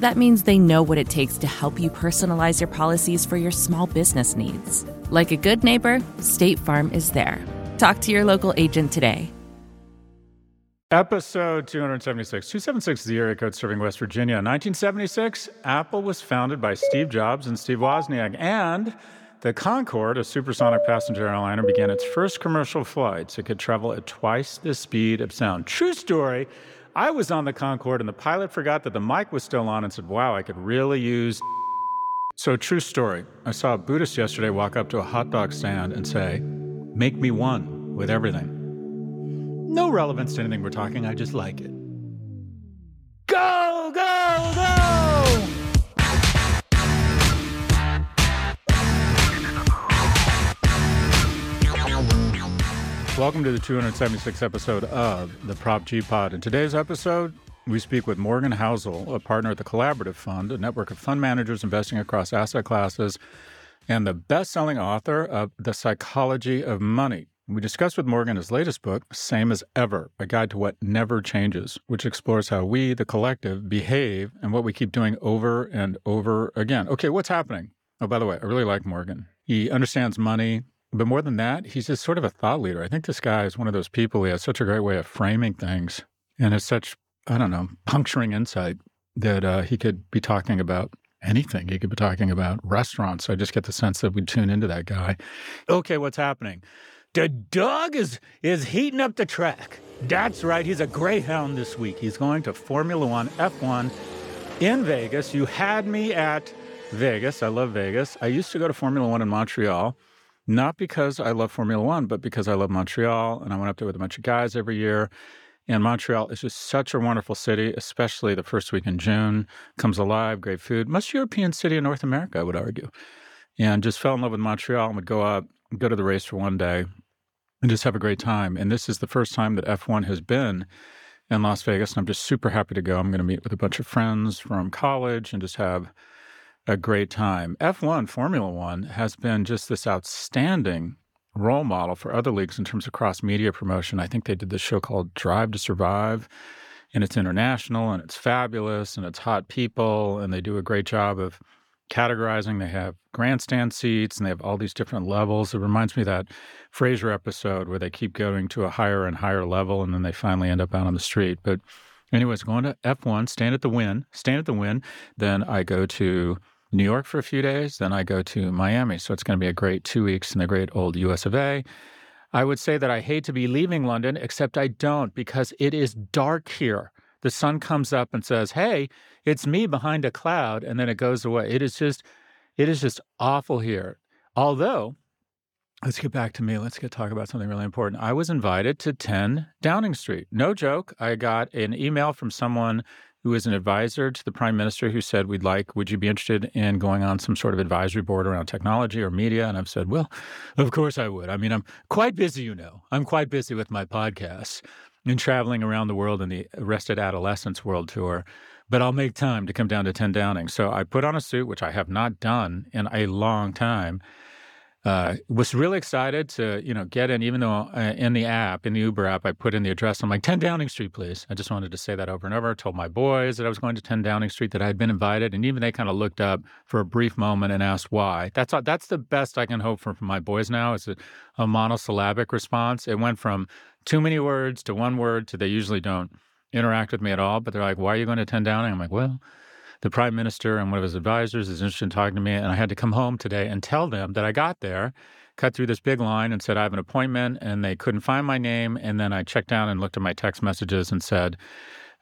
That means they know what it takes to help you personalize your policies for your small business needs. Like a good neighbor, State Farm is there. Talk to your local agent today. Episode 276, 276 is the area code serving West Virginia. 1976, Apple was founded by Steve Jobs and Steve Wozniak, and the Concorde, a supersonic passenger airliner, began its first commercial flights. It could travel at twice the speed of sound. True story. I was on the Concorde, and the pilot forgot that the mic was still on and said, Wow, I could really use so, true story. I saw a Buddhist yesterday walk up to a hot dog stand and say, Make me one with everything. No relevance to anything we're talking, I just like it. Go, go, go! Welcome to the 276th episode of the Prop G Pod. In today's episode, we speak with Morgan Housel, a partner at the Collaborative Fund, a network of fund managers investing across asset classes, and the best selling author of The Psychology of Money. We discuss with Morgan his latest book, Same as Ever A Guide to What Never Changes, which explores how we, the collective, behave and what we keep doing over and over again. Okay, what's happening? Oh, by the way, I really like Morgan. He understands money, but more than that, he's just sort of a thought leader. I think this guy is one of those people, he has such a great way of framing things and has such I don't know, puncturing insight that uh, he could be talking about anything. He could be talking about restaurants. I just get the sense that we tune into that guy. Okay, what's happening? The dog is is heating up the track. That's right. He's a greyhound this week. He's going to Formula One F1 in Vegas. You had me at Vegas. I love Vegas. I used to go to Formula One in Montreal, not because I love Formula One, but because I love Montreal. And I went up there with a bunch of guys every year. And Montreal is just such a wonderful city, especially the first week in June. Comes alive, great food. Most European city in North America, I would argue. And just fell in love with Montreal and would go up, go to the race for one day, and just have a great time. And this is the first time that F1 has been in Las Vegas. And I'm just super happy to go. I'm going to meet with a bunch of friends from college and just have a great time. F1, Formula One, has been just this outstanding role model for other leagues in terms of cross media promotion. I think they did this show called Drive to Survive, and it's international and it's fabulous and it's hot people, and they do a great job of categorizing. They have grandstand seats and they have all these different levels. It reminds me of that Frasier episode where they keep going to a higher and higher level and then they finally end up out on the street. But, anyways, going to F1, stand at the win, stand at the win. Then I go to New York for a few days, then I go to Miami. So it's going to be a great two weeks in the great old US of A. I would say that I hate to be leaving London, except I don't because it is dark here. The sun comes up and says, Hey, it's me behind a cloud, and then it goes away. It is just, it is just awful here. Although, let's get back to me. Let's get talk about something really important. I was invited to 10 Downing Street. No joke. I got an email from someone who is an advisor to the prime minister who said, We'd like, would you be interested in going on some sort of advisory board around technology or media? And I've said, Well, of course I would. I mean, I'm quite busy, you know. I'm quite busy with my podcasts and traveling around the world in the Arrested Adolescents World Tour. But I'll make time to come down to 10 Downing. So I put on a suit, which I have not done in a long time. Uh, was really excited to you know get in, even though uh, in the app, in the Uber app, I put in the address. I'm like 10 Downing Street, please. I just wanted to say that over and over. I told my boys that I was going to 10 Downing Street, that I had been invited, and even they kind of looked up for a brief moment and asked why. That's that's the best I can hope for from my boys now. Is a, a monosyllabic response. It went from too many words to one word to they usually don't interact with me at all. But they're like, "Why are you going to 10 Downing?" I'm like, "Well." The prime minister and one of his advisors is interested in talking to me. And I had to come home today and tell them that I got there, cut through this big line and said, I have an appointment. And they couldn't find my name. And then I checked down and looked at my text messages and said,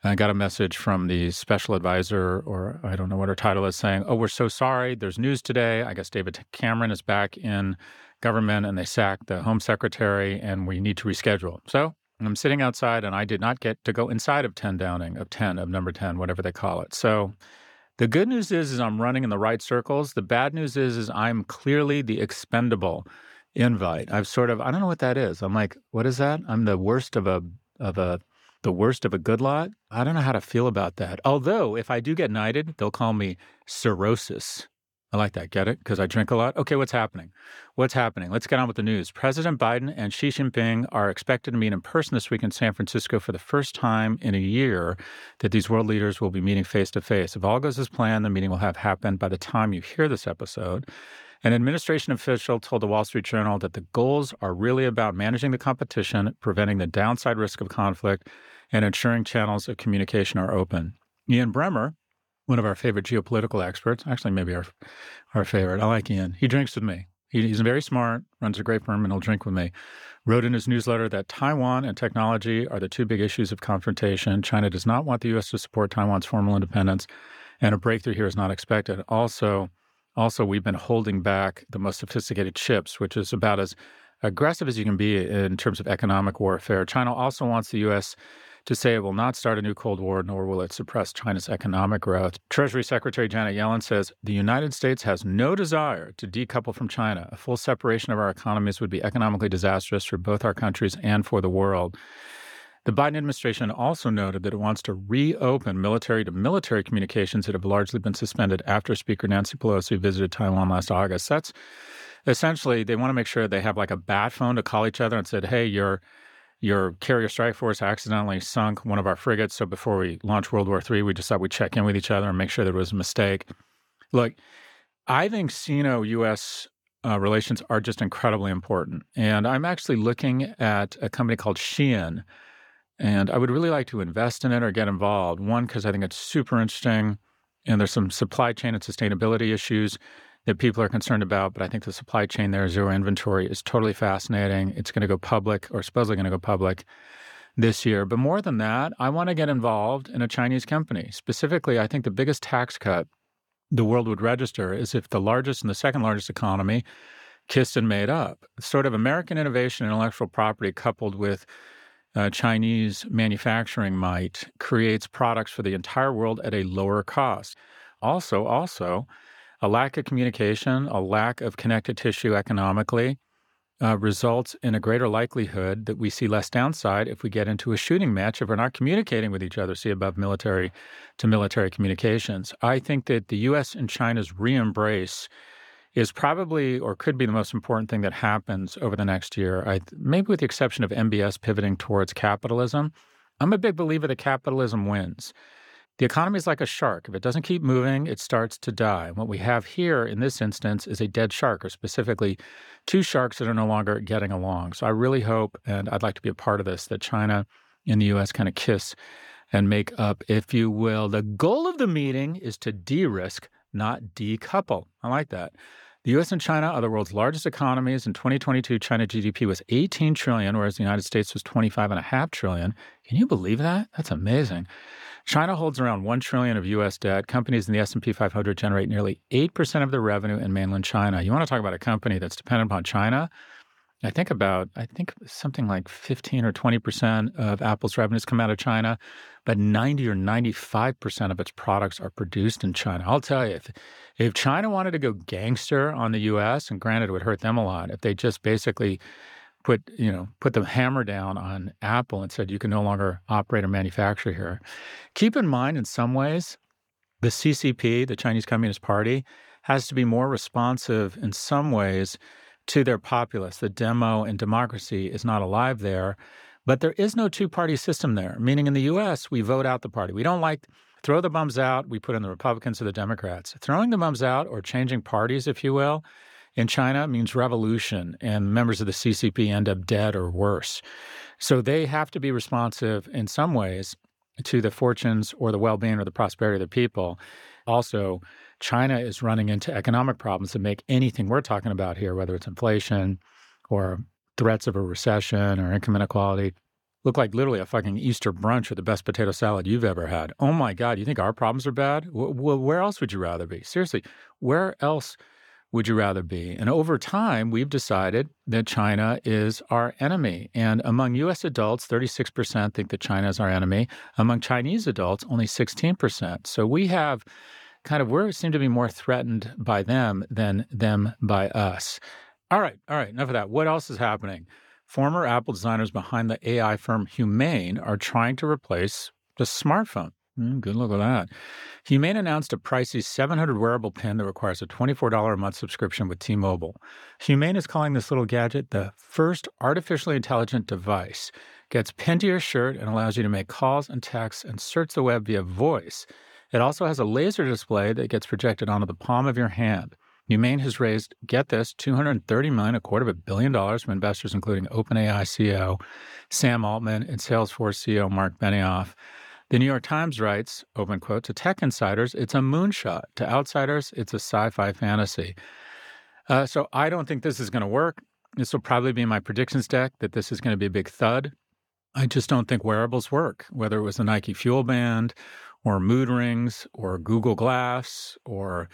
I got a message from the special advisor, or I don't know what her title is, saying, Oh, we're so sorry. There's news today. I guess David Cameron is back in government and they sacked the home secretary and we need to reschedule. So I'm sitting outside and I did not get to go inside of 10 Downing, of 10, of number 10, whatever they call it. So the good news is, is I'm running in the right circles. The bad news is, is I'm clearly the expendable invite. I've sort of I don't know what that is. I'm like, what is that? I'm the worst of a of a the worst of a good lot. I don't know how to feel about that. Although if I do get knighted, they'll call me cirrhosis. I like that. Get it? Because I drink a lot. Okay, what's happening? What's happening? Let's get on with the news. President Biden and Xi Jinping are expected to meet in person this week in San Francisco for the first time in a year that these world leaders will be meeting face to face. If all goes as planned, the meeting will have happened by the time you hear this episode. An administration official told the Wall Street Journal that the goals are really about managing the competition, preventing the downside risk of conflict, and ensuring channels of communication are open. Ian Bremmer, one of our favorite geopolitical experts, actually maybe our our favorite. I like Ian. He drinks with me. He, he's very smart, runs a great firm, and he'll drink with me. Wrote in his newsletter that Taiwan and technology are the two big issues of confrontation. China does not want the U.S. to support Taiwan's formal independence, and a breakthrough here is not expected. Also, also we've been holding back the most sophisticated chips, which is about as aggressive as you can be in terms of economic warfare. China also wants the U.S to say it will not start a new Cold War, nor will it suppress China's economic growth. Treasury Secretary Janet Yellen says the United States has no desire to decouple from China. A full separation of our economies would be economically disastrous for both our countries and for the world. The Biden administration also noted that it wants to reopen military to military communications that have largely been suspended after Speaker Nancy Pelosi visited Taiwan last August. That's essentially they want to make sure they have like a bat phone to call each other and said, "Hey, you're your carrier strike force accidentally sunk one of our frigates. So before we launch World War III, we thought we'd check in with each other and make sure there was a mistake. Look, I think Sino US uh, relations are just incredibly important. And I'm actually looking at a company called Shein, and I would really like to invest in it or get involved. One, because I think it's super interesting, and there's some supply chain and sustainability issues that people are concerned about, but I think the supply chain there, zero inventory, is totally fascinating. It's going to go public, or supposedly going to go public this year. But more than that, I want to get involved in a Chinese company. Specifically, I think the biggest tax cut the world would register is if the largest and the second largest economy kissed and made up. Sort of American innovation and intellectual property coupled with uh, Chinese manufacturing might creates products for the entire world at a lower cost. Also, also, a lack of communication, a lack of connected tissue economically, uh, results in a greater likelihood that we see less downside if we get into a shooting match if we're not communicating with each other, see above military to military communications. I think that the US and China's re embrace is probably or could be the most important thing that happens over the next year. I, maybe with the exception of MBS pivoting towards capitalism. I'm a big believer that capitalism wins. The economy is like a shark. If it doesn't keep moving, it starts to die. What we have here in this instance is a dead shark, or specifically two sharks that are no longer getting along. So I really hope, and I'd like to be a part of this, that China and the US kind of kiss and make up, if you will. The goal of the meeting is to de risk, not decouple. I like that. The US and China are the world's largest economies. In 2022, China GDP was 18 trillion, whereas the United States was 25.5 trillion. Can you believe that? That's amazing. China holds around 1 trillion of US debt. Companies in the S&P 500 generate nearly 8% of their revenue in mainland China. You want to talk about a company that's dependent upon China? I think about I think something like 15 or 20% of Apple's revenues come out of China, but 90 or 95% of its products are produced in China. I'll tell you if if China wanted to go gangster on the US and granted it would hurt them a lot if they just basically put you know put the hammer down on Apple and said you can no longer operate or manufacture here. Keep in mind, in some ways, the CCP, the Chinese Communist Party, has to be more responsive in some ways to their populace. The demo and democracy is not alive there. But there is no two party system there, meaning in the US, we vote out the party. We don't like throw the bums out, we put in the Republicans or the Democrats. Throwing the bums out or changing parties, if you will, in China means revolution, and members of the CCP end up dead or worse. So they have to be responsive in some ways to the fortunes or the well being or the prosperity of the people. Also, China is running into economic problems that make anything we're talking about here, whether it's inflation or threats of a recession or income inequality, look like literally a fucking Easter brunch or the best potato salad you've ever had. Oh my God, you think our problems are bad? Well, where else would you rather be? Seriously, where else would you rather be? And over time, we've decided that China is our enemy. And among US adults, 36% think that China is our enemy. Among Chinese adults, only 16%. So we have kind of, we seem to be more threatened by them than them by us. All right, all right, enough of that. What else is happening? Former Apple designers behind the AI firm Humane are trying to replace the smartphone. Mm, good look at that. Humane announced a pricey 700 wearable pen that requires a $24 a month subscription with T Mobile. Humane is calling this little gadget the first artificially intelligent device. Gets pinned to your shirt and allows you to make calls and texts and search the web via voice. It also has a laser display that gets projected onto the palm of your hand. Humane has raised, get this, 230 million, a quarter of a billion dollars from investors, including OpenAI CEO Sam Altman and Salesforce CEO Marc Benioff. The New York Times writes, open quote, to tech insiders, it's a moonshot. To outsiders, it's a sci-fi fantasy. Uh, so I don't think this is going to work. This will probably be my predictions deck that this is going to be a big thud. I just don't think wearables work, whether it was the Nike Fuel Band or mood rings or Google Glass or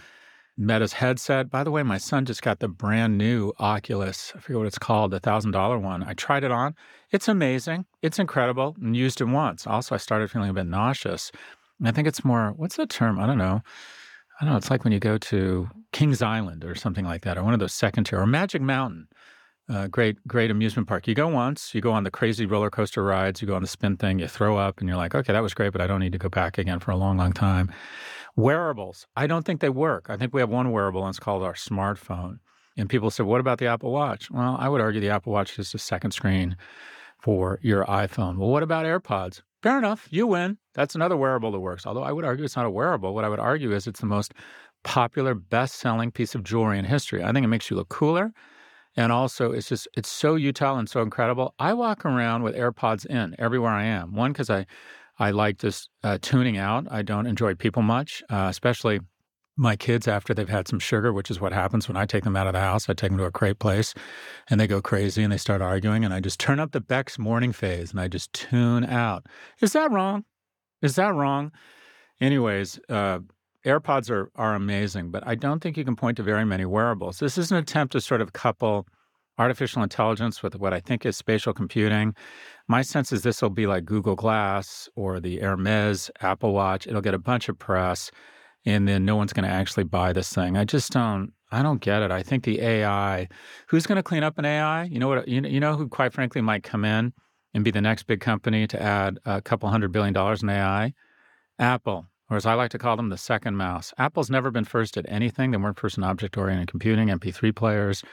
Meta's headset. By the way, my son just got the brand new Oculus. I forget what it's called, the thousand dollar one. I tried it on. It's amazing. It's incredible. And used it once. Also, I started feeling a bit nauseous. And I think it's more. What's the term? I don't know. I don't know. It's like when you go to Kings Island or something like that, or one of those second tier, or Magic Mountain. Uh, great, great amusement park. You go once, you go on the crazy roller coaster rides, you go on the spin thing, you throw up, and you're like, okay, that was great, but I don't need to go back again for a long, long time. Wearables, I don't think they work. I think we have one wearable, and it's called our smartphone. And people say, what about the Apple Watch? Well, I would argue the Apple Watch is a second screen for your iPhone. Well, what about AirPods? Fair enough, you win. That's another wearable that works. Although I would argue it's not a wearable. What I would argue is it's the most popular, best selling piece of jewelry in history. I think it makes you look cooler. And also, it's just, it's so utile and so incredible. I walk around with AirPods in everywhere I am. One, because I I like just uh, tuning out. I don't enjoy people much, uh, especially my kids after they've had some sugar, which is what happens when I take them out of the house. I take them to a crepe place and they go crazy and they start arguing. And I just turn up the Beck's morning phase and I just tune out. Is that wrong? Is that wrong? Anyways, uh, AirPods are, are amazing, but I don't think you can point to very many wearables. This is an attempt to sort of couple artificial intelligence with what I think is spatial computing. My sense is this will be like Google Glass or the Hermes Apple Watch. It'll get a bunch of press, and then no one's going to actually buy this thing. I just don't. I don't get it. I think the AI. Who's going to clean up an AI? You know what? You, you know who, quite frankly, might come in and be the next big company to add a couple hundred billion dollars in AI? Apple or as I like to call them, the second mouse. Apple's never been first at anything. They weren't first in object oriented computing, MP3 players,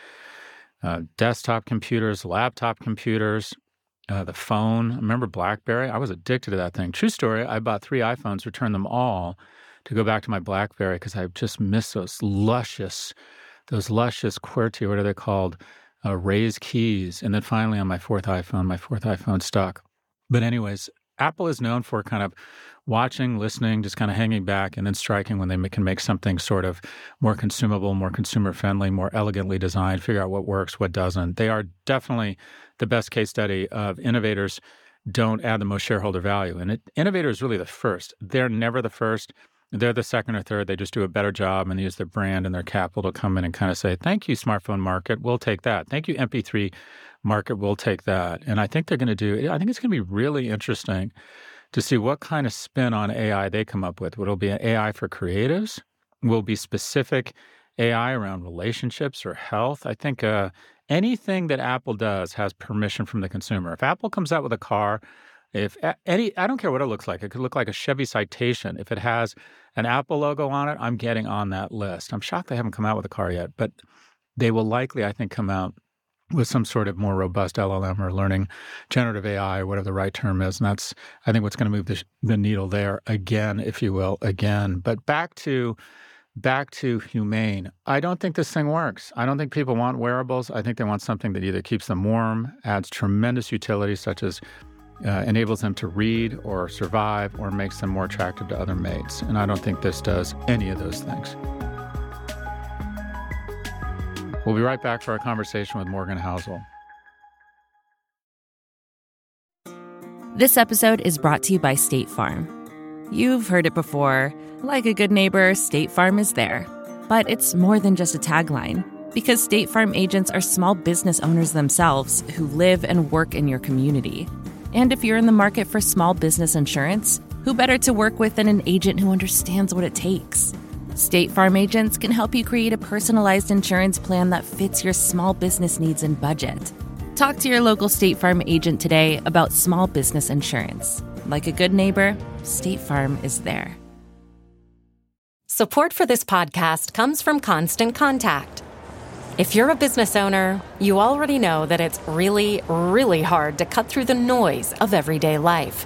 uh, desktop computers, laptop computers, uh, the phone. Remember BlackBerry? I was addicted to that thing. True story. I bought three iPhones, returned them all to go back to my BlackBerry because I just miss those luscious, those luscious QWERTY, what are they called? Uh, raised keys. And then finally on my fourth iPhone, my fourth iPhone stuck. But anyways, Apple is known for kind of watching, listening, just kind of hanging back, and then striking when they can make something sort of more consumable, more consumer friendly, more elegantly designed, figure out what works, what doesn't. They are definitely the best case study of innovators don't add the most shareholder value. And it, innovator is really the first. They're never the first. They're the second or third. They just do a better job and use their brand and their capital to come in and kind of say, thank you, smartphone market. We'll take that. Thank you, MP3 market We'll take that. And I think they're going to do, I think it's going to be really interesting to see what kind of spin on AI they come up with. Will it be an AI for creatives? Will be specific AI around relationships or health? I think uh, anything that Apple does has permission from the consumer. If Apple comes out with a car, if any, I don't care what it looks like. It could look like a Chevy Citation. If it has an Apple logo on it, I'm getting on that list. I'm shocked they haven't come out with a car yet, but they will likely, I think, come out with some sort of more robust LLM or learning generative AI, whatever the right term is. And that's, I think, what's going to move the, the needle there again, if you will, again. But back to back to humane. I don't think this thing works. I don't think people want wearables. I think they want something that either keeps them warm, adds tremendous utility, such as uh, enables them to read or survive, or makes them more attractive to other mates. And I don't think this does any of those things. We'll be right back for our conversation with Morgan Housel. This episode is brought to you by State Farm. You've heard it before. Like a good neighbor, State Farm is there. But it's more than just a tagline, because State Farm agents are small business owners themselves who live and work in your community. And if you're in the market for small business insurance, who better to work with than an agent who understands what it takes? State Farm agents can help you create a personalized insurance plan that fits your small business needs and budget. Talk to your local State Farm agent today about small business insurance. Like a good neighbor, State Farm is there. Support for this podcast comes from Constant Contact. If you're a business owner, you already know that it's really, really hard to cut through the noise of everyday life.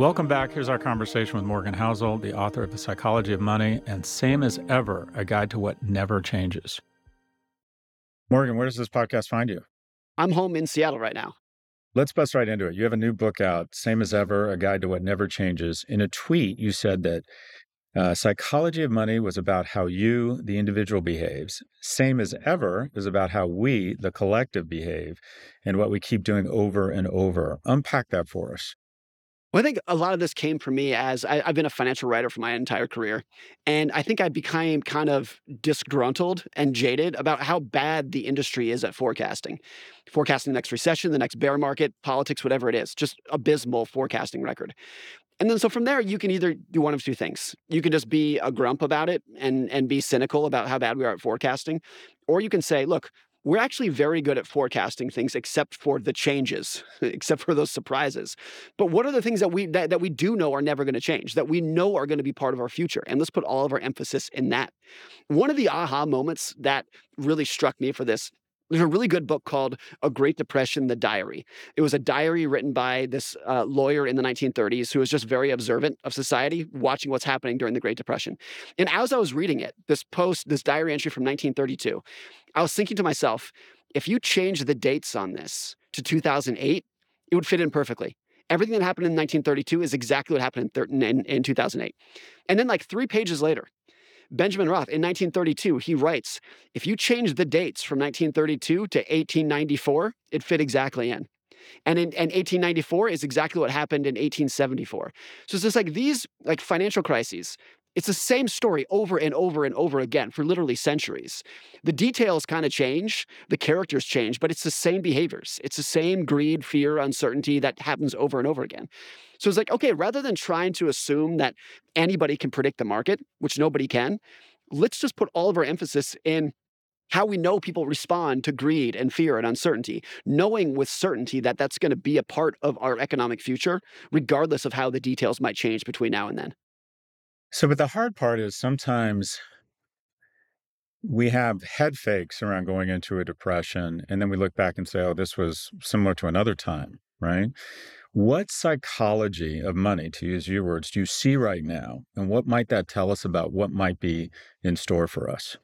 Welcome back. Here's our conversation with Morgan Housel, the author of The Psychology of Money and Same as Ever, a guide to what never changes. Morgan, where does this podcast find you? I'm home in Seattle right now. Let's bust right into it. You have a new book out, Same as Ever, a guide to what never changes. In a tweet, you said that uh, Psychology of Money was about how you, the individual, behaves. Same as Ever is about how we, the collective, behave and what we keep doing over and over. Unpack that for us. Well, I think a lot of this came for me as I, have been a financial writer for my entire career. And I think I became kind of disgruntled and jaded about how bad the industry is at forecasting. Forecasting the next recession, the next bear market, politics, whatever it is, just abysmal forecasting record. And then so from there, you can either do one of two things. You can just be a grump about it and, and be cynical about how bad we are at forecasting. Or you can say, look, we're actually very good at forecasting things except for the changes except for those surprises. But what are the things that we that, that we do know are never going to change that we know are going to be part of our future? And let's put all of our emphasis in that. One of the aha moments that really struck me for this there's a really good book called A Great Depression, The Diary. It was a diary written by this uh, lawyer in the 1930s who was just very observant of society, watching what's happening during the Great Depression. And as I was reading it, this post, this diary entry from 1932, I was thinking to myself, if you change the dates on this to 2008, it would fit in perfectly. Everything that happened in 1932 is exactly what happened in, in, in 2008. And then, like three pages later, Benjamin Roth in 1932, he writes, if you change the dates from 1932 to 1894, it fit exactly in. And in and 1894 is exactly what happened in 1874. So it's just like these like financial crises. It's the same story over and over and over again for literally centuries. The details kind of change, the characters change, but it's the same behaviors. It's the same greed, fear, uncertainty that happens over and over again. So it's like, okay, rather than trying to assume that anybody can predict the market, which nobody can, let's just put all of our emphasis in how we know people respond to greed and fear and uncertainty, knowing with certainty that that's going to be a part of our economic future, regardless of how the details might change between now and then. So, but the hard part is sometimes we have head fakes around going into a depression, and then we look back and say, oh, this was similar to another time right? What psychology of money, to use your words, do you see right now? And what might that tell us about what might be in store for us?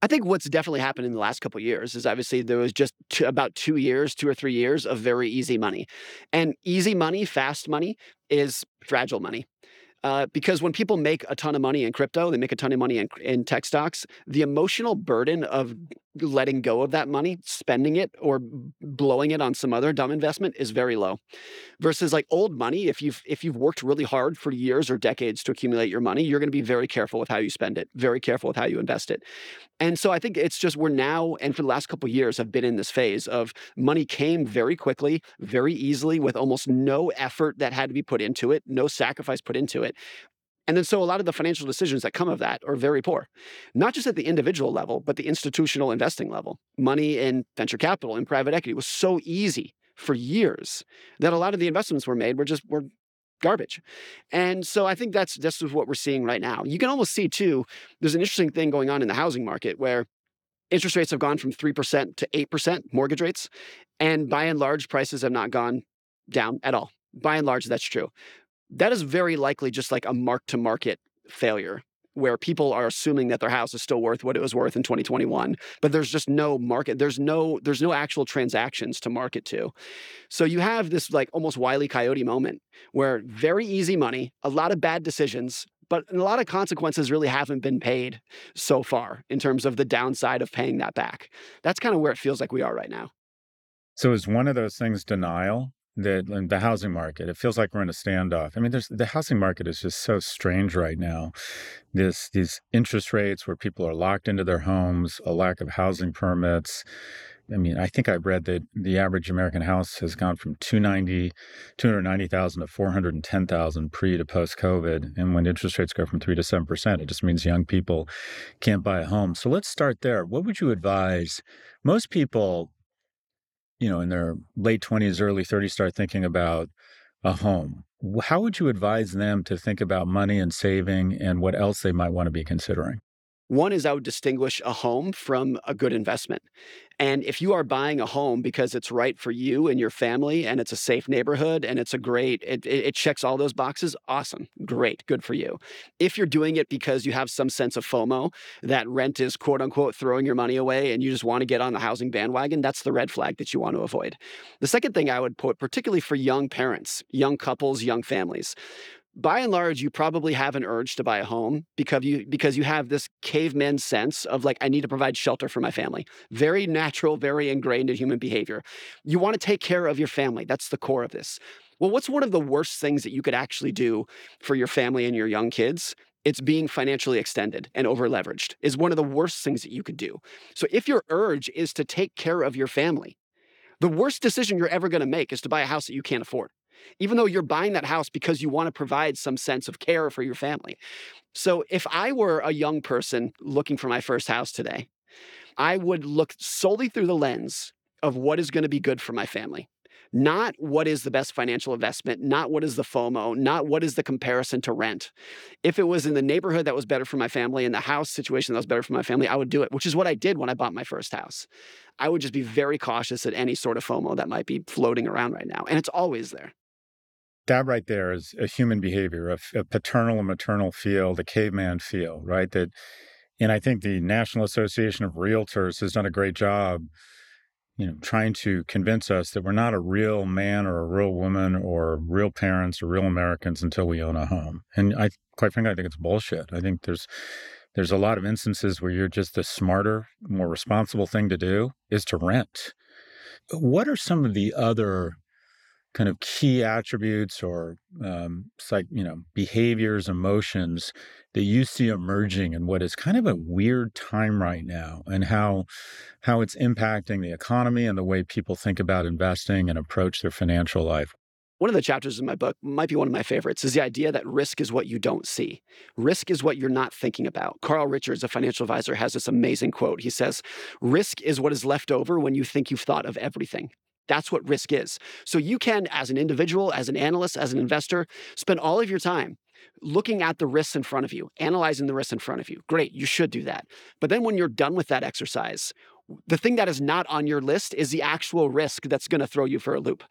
I think what's definitely happened in the last couple years is obviously there was just two, about two years, two or three years of very easy money. And easy money, fast money is fragile money. Uh, because when people make a ton of money in crypto, they make a ton of money in, in tech stocks, the emotional burden of letting go of that money, spending it, or blowing it on some other dumb investment is very low. Versus like old money, if you've if you've worked really hard for years or decades to accumulate your money, you're going to be very careful with how you spend it, very careful with how you invest it. And so I think it's just we're now and for the last couple years have been in this phase of money came very quickly, very easily with almost no effort that had to be put into it, no sacrifice put into it. And then so a lot of the financial decisions that come of that are very poor, not just at the individual level, but the institutional investing level. Money in venture capital and private equity was so easy for years that a lot of the investments were made were just were garbage. And so I think that's this is what we're seeing right now. You can almost see too, there's an interesting thing going on in the housing market where interest rates have gone from 3% to 8% mortgage rates. And by and large, prices have not gone down at all. By and large, that's true that is very likely just like a mark to market failure where people are assuming that their house is still worth what it was worth in 2021 but there's just no market there's no there's no actual transactions to market to. So you have this like almost wily coyote moment where very easy money a lot of bad decisions but a lot of consequences really haven't been paid so far in terms of the downside of paying that back. That's kind of where it feels like we are right now. So is one of those things denial the the housing market. It feels like we're in a standoff. I mean, there's the housing market is just so strange right now. This these interest rates where people are locked into their homes, a lack of housing permits. I mean, I think I read that the average American house has gone from 290, 290,000 to 410,000 pre to post COVID. And when interest rates go from 3 to 7%, it just means young people can't buy a home. So let's start there. What would you advise? Most people you know, in their late 20s, early 30s, start thinking about a home. How would you advise them to think about money and saving and what else they might want to be considering? One is I would distinguish a home from a good investment. And if you are buying a home because it's right for you and your family and it's a safe neighborhood and it's a great, it, it, checks all those boxes, awesome, great, good for you. If you're doing it because you have some sense of FOMO, that rent is quote unquote throwing your money away and you just want to get on the housing bandwagon, that's the red flag that you want to avoid. The second thing I would put, particularly for young parents, young couples, young families, by and large, you probably have an urge to buy a home because you because you have this caveman sense of like, I need to provide shelter for my family. Very natural, very ingrained in human behavior. You want to take care of your family. That's the core of this. Well, what's one of the worst things that you could actually do for your family and your young kids? It's being financially extended and over leveraged is one of the worst things that you could do. So if your urge is to take care of your family, the worst decision you're ever going to make is to buy a house that you can't afford even though you're buying that house because you want to provide some sense of care for your family. So if I were a young person looking for my first house today, I would look solely through the lens of what is going to be good for my family. Not what is the best financial investment, not what is the FOMO, not what is the comparison to rent. If it was in the neighborhood that was better for my family and the house situation that was better for my family, I would do it, which is what I did when I bought my first house. I would just be very cautious at any sort of FOMO that might be floating around right now. And it's always there that right there is a human behavior, a, a paternal and maternal feel, the caveman feel, right? That, and I think the National Association of Realtors has done a great job, you know, trying to convince us that we're not a real man or a real woman or real parents or real Americans until we own a home. And I, quite frankly, I think it's bullshit. I think there's there's a lot of instances where you're just the smarter, more responsible thing to do is to rent. What are some of the other kind of key attributes or um, like you know behaviors emotions that you see emerging in what is kind of a weird time right now and how how it's impacting the economy and the way people think about investing and approach their financial life one of the chapters in my book might be one of my favorites is the idea that risk is what you don't see. Risk is what you're not thinking about. Carl Richards, a financial advisor, has this amazing quote. He says, Risk is what is left over when you think you've thought of everything. That's what risk is. So you can, as an individual, as an analyst, as an investor, spend all of your time looking at the risks in front of you, analyzing the risks in front of you. Great, you should do that. But then when you're done with that exercise, The thing that is not on your list is the actual risk that's going to throw you for a loop.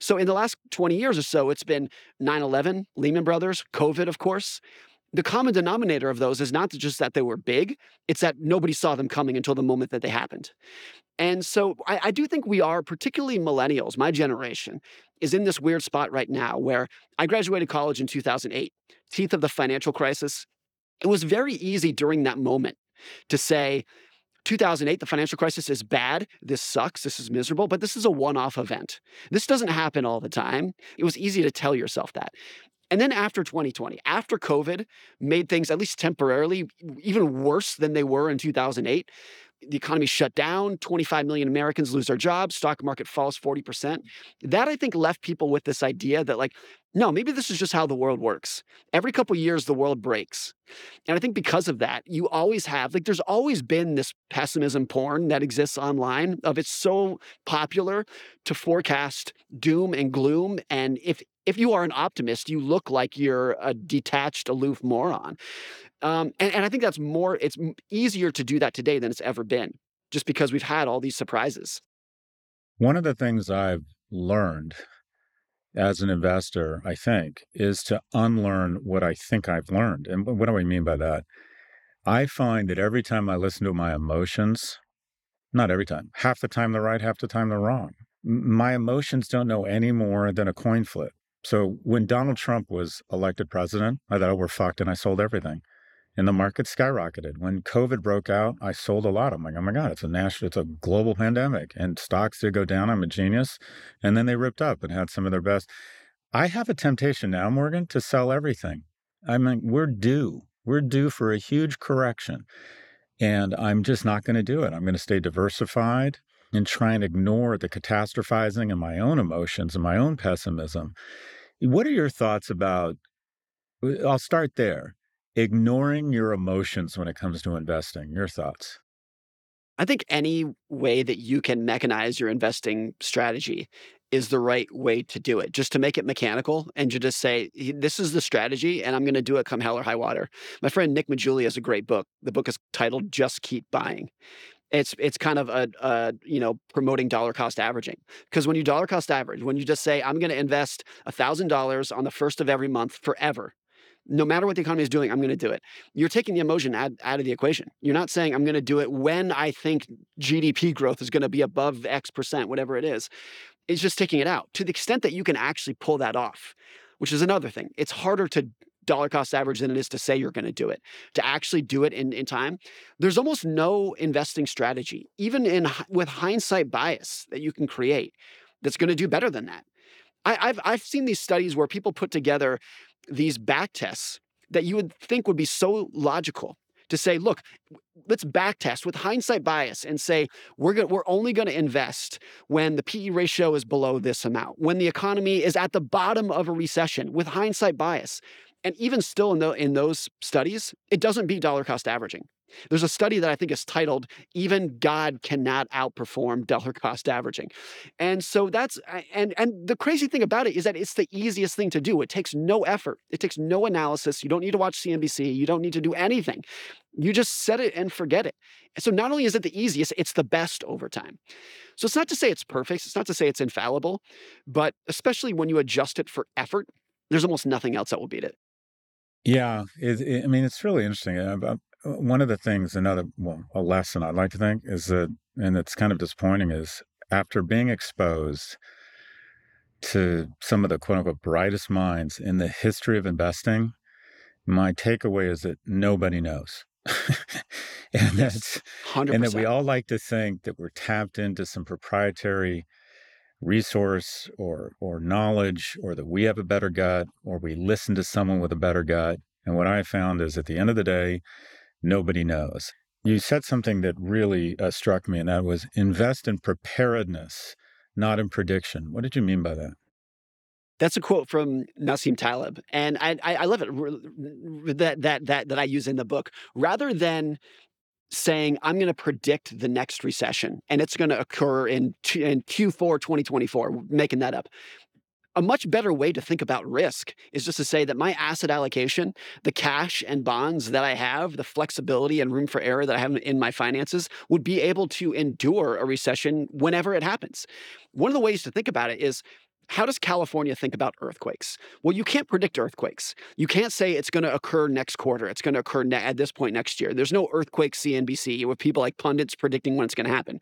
So in the last 20 years or so, it's been 9 11, Lehman Brothers, COVID, of course. The common denominator of those is not just that they were big, it's that nobody saw them coming until the moment that they happened. And so I, I, do think we are, particularly millennials, my generation, is in this weird spot right now where I graduated college in 2008, teeth of the financial crisis. It was very easy during that moment to say, 2008, the financial crisis is bad. This sucks. This is miserable, but this is a one off event. This doesn't happen all the time. It was easy to tell yourself that. And then after 2020, after COVID made things, at least temporarily, even worse than they were in 2008, the economy shut down, 25 million Americans lose their jobs, stock market falls 40%. That I think left people with this idea that like no, maybe this is just how the world works. Every couple years the world breaks. And I think because of that, you always have like there's always been this pessimism porn that exists online of it's so popular to forecast doom and gloom and if if you are an optimist, you look like you're a detached, aloof moron. Um, and, and I think that's more, it's easier to do that today than it's ever been, just because we've had all these surprises. One of the things I've learned as an investor, I think, is to unlearn what I think I've learned. And what do I mean by that? I find that every time I listen to my emotions, not every time, half the time they're right, half the time they're wrong. My emotions don't know any more than a coin flip. So when Donald Trump was elected president, I thought, oh, we're fucked, and I sold everything. And the market skyrocketed. When COVID broke out, I sold a lot. I'm like, oh my God, it's a national, it's a global pandemic. And stocks did go down. I'm a genius. And then they ripped up and had some of their best. I have a temptation now, Morgan, to sell everything. I mean, we're due. We're due for a huge correction. And I'm just not going to do it. I'm going to stay diversified and try and ignore the catastrophizing and my own emotions and my own pessimism what are your thoughts about? Uh, I'll start there. Ignoring your emotions when it comes to investing. Your thoughts? I think any way that you can mechanize your investing strategy is the right way to do it. Just to make it mechanical and to just say, this is the strategy and I'm going to do it come hell or high water. My friend Nick Maggiulli has a great book. The book is titled Just Keep Buying it's it's kind of a, a you know promoting dollar cost averaging. Because when you dollar cost average when you just say i'm going to invest $1000 on the first of every month forever no matter what the economy is doing i'm going to do it. You're taking the emotion out, out of the equation. You're not saying i'm going to do it when i think gdp growth is going to be above x percent whatever it is. It's just taking it out. To the extent that you can actually pull that off which is another thing it's harder to dollar cost average than it is to say you're going to do it. To actually do it in, in time, there's almost no investing strategy, even in with hindsight bias that you can create that's going to do better than that. I, I've I've seen these studies where people put together these back tests that you would think would be so logical to say, look, let's back test with hindsight bias and say we're go- we're only going to invest when the PE ratio is below this amount, when the economy is at the bottom of a recession with hindsight bias. And even still in, the, in those studies, it doesn't beat dollar cost averaging. There's a study that I think is titled Even God Cannot Outperform Dollar Cost Averaging. And so that's and and the crazy thing about it is that it's the easiest thing to do. It takes no effort. It takes no analysis. You don't need to watch CNBC. You don't need to do anything. You just set it and forget it. So not only is it the easiest, it's the best over time. So it's not to say it's perfect, it's not to say it's infallible, but especially when you adjust it for effort, there's almost nothing else that will beat it. Yeah, it, it, I mean, it's really interesting. Uh, uh, one of the things, another well, a lesson I'd like to think is that, and it's kind of disappointing, is after being exposed to some of the quote unquote brightest minds in the history of investing, my takeaway is that nobody knows. and that's 100%. and that we all like to think that we're tapped into some proprietary resource or or knowledge or that we have a better gut or we listen to someone with a better gut. And what i found is at the end of the day nobody knows. You said something that really uh, struck me and that was invest in preparedness not in prediction. What did you mean by that? That's a quote from Nassim Taleb, and I, I, I love it that that that that I use in the book. Rather than saying I'm going to predict the next recession and it's going to occur in in Q4 2024, making that up. a much better way to think about risk is just to say that my asset allocation, the cash and bonds that I have, the flexibility and room for error that I have in my finances would be able to endure a recession whenever it happens. One of the ways to think about it is how does California think about earthquakes? Well, you can't predict earthquakes. You can't say it's going to occur next quarter. It's going to occur ne- at this point next year. There's no earthquake CNBC with people like pundits predicting when it's going to happen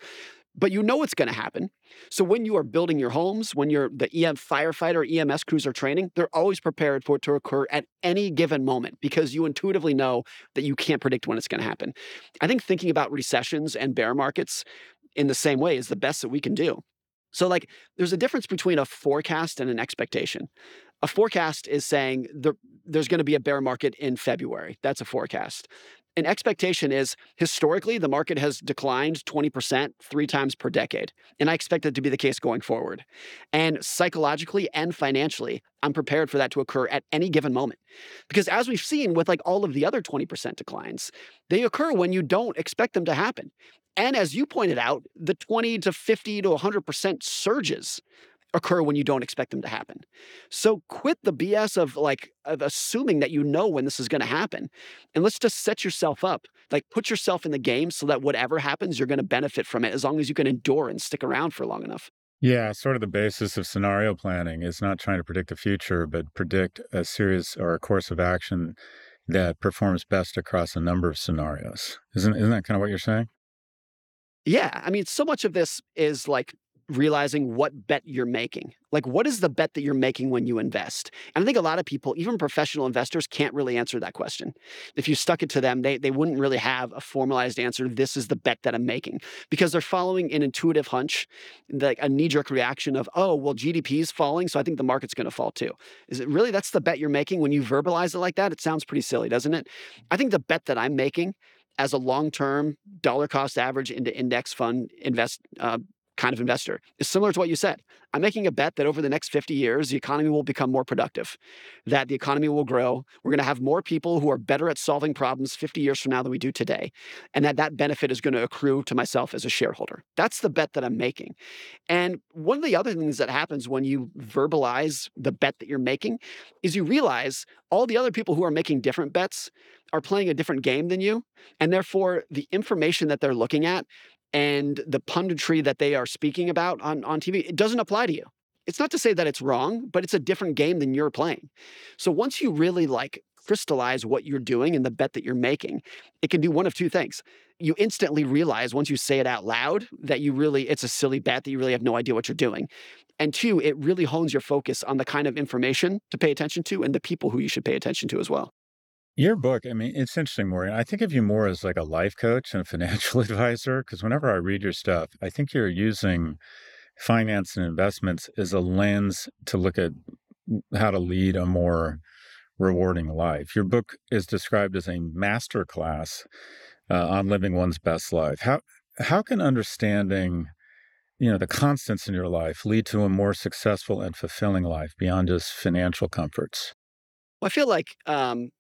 but you know it's going to happen. So when you are building your homes, when you're the EM firefighter, EMS crews are training, they're always prepared for it to occur at any given moment because you intuitively know that you can't predict when it's going to happen. I think thinking about recessions and bear markets in the same way is the best that we can do. So like there's a difference between a forecast and an expectation. A forecast is saying there, there's going to be a bear market in February. That's a forecast an expectation is historically the market has declined 20% three times per decade. And I expect that to be the case going forward. And psychologically and financially, I'm prepared for that to occur at any given moment. Because as we've seen with like all of the other 20% declines, they occur when you don't expect them to happen. And as you pointed out, the 20 to 50 to 100% surges occur when you don't expect them to happen. So quit the BS of like of assuming that you know when this is going to happen. And let's just set yourself up. Like put yourself in the game so that whatever happens you're going to benefit from it as long as you can endure and stick around for long enough. Yeah, sort of the basis of scenario planning is not trying to predict the future, but predict a series or a course of action that performs best across a number of scenarios. Isn't isn't that kind of what you're saying? Yeah, I mean, so much of this is like realizing what bet you're making. Like, what is the bet that you're making when you invest? And I think a lot of people, even professional investors, can't really answer that question. If you stuck it to them, they, they wouldn't really have a formalized answer. This is the bet that I'm making because they're following an intuitive hunch, like a knee jerk reaction of, oh, well, GDP is falling, so I think the market's going to fall too. Is it really that's the bet you're making when you verbalize it like that? It sounds pretty silly, doesn't it? I think the bet that I'm making as a long-term dollar cost average into index fund invest uh, kind of investor is similar to what you said. I'm making a bet that over the next 50 years, the economy will become more productive, that the economy will grow. We're going to have more people who are better at solving problems 50 years from now than we do today, and that that benefit is going to accrue to myself as a shareholder. That's the bet that I'm making. And one of the other things that happens when you verbalize the bet that you're making is you realize all the other people who are making different bets are playing a different game than you. And therefore, the information that they're looking at and the punditry that they are speaking about on, on TV, it doesn't apply to you. It's not to say that it's wrong, but it's a different game than you're playing. So once you really like crystallize what you're doing and the bet that you're making, it can do one of two things. You instantly realize once you say it out loud that you really, it's a silly bet, that you really have no idea what you're doing. And two, it really hones your focus on the kind of information to pay attention to and the people who you should pay attention to as well. Your book, I mean, it's interesting, Morgan. I think of you more as like a life coach and a financial advisor because whenever I read your stuff, I think you're using finance and investments as a lens to look at how to lead a more rewarding life. Your book is described as a master class uh, on living one's best life. How how can understanding you know the constants in your life lead to a more successful and fulfilling life beyond just financial comforts? Well, I feel like um,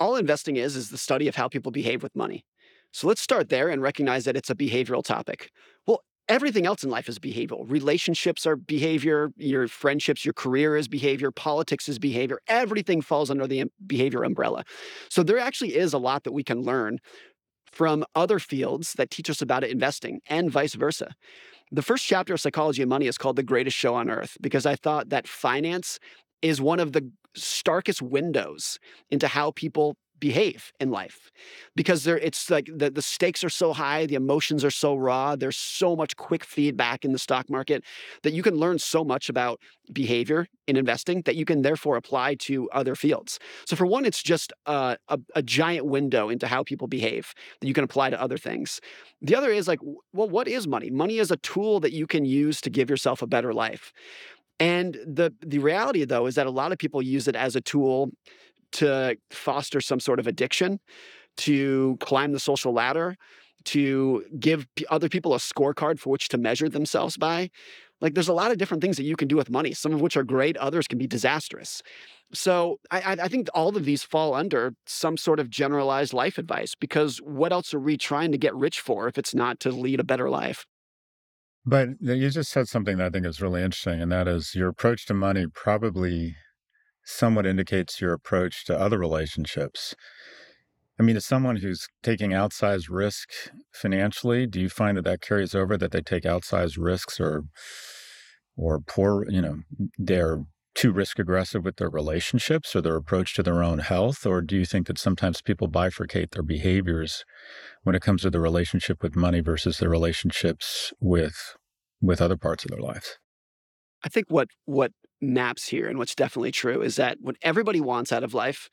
all investing is is the study of how people behave with money. So let's start there and recognize that it's a behavioral topic. Well, everything else in life is behavioral. Relationships are behavior, your friendships, your career is behavior, politics is behavior. Everything falls under the um, behavior umbrella. So there actually is a lot that we can learn from other fields that teach us about investing and vice versa. The first chapter of Psychology of Money is called The Greatest Show on Earth because I thought that finance is one of the starkest windows into how people behave in life because there it's like the, the stakes are so high the emotions are so raw there's so much quick feedback in the stock market that you can learn so much about behavior in investing that you can therefore apply to other fields. So for one it's just a, a, a giant window into how people behave that you can apply to other things. The other is like well what is money? Money is a tool that you can use to give yourself a better life and the the reality though is that a lot of people use it as a tool to foster some sort of addiction, to climb the social ladder, to give other people a scorecard for which to measure themselves by. Like there's a lot of different things that you can do with money, some of which are great, others can be disastrous. So I, I think all of these fall under some sort of generalized life advice because what else are we trying to get rich for if it's not to lead a better life? But you just said something that I think is really interesting, and that is your approach to money probably somewhat indicates your approach to other relationships. I mean, as someone who's taking outsized risk financially, do you find that that carries over that they take outsized risks or or poor, you know, they're too risk aggressive with their relationships or their approach to their own health? Or do you think that sometimes people bifurcate their behaviors when it comes to the relationship with money versus their relationships with with other parts of their lives? I think what what maps here and what's definitely true is that what everybody wants out of life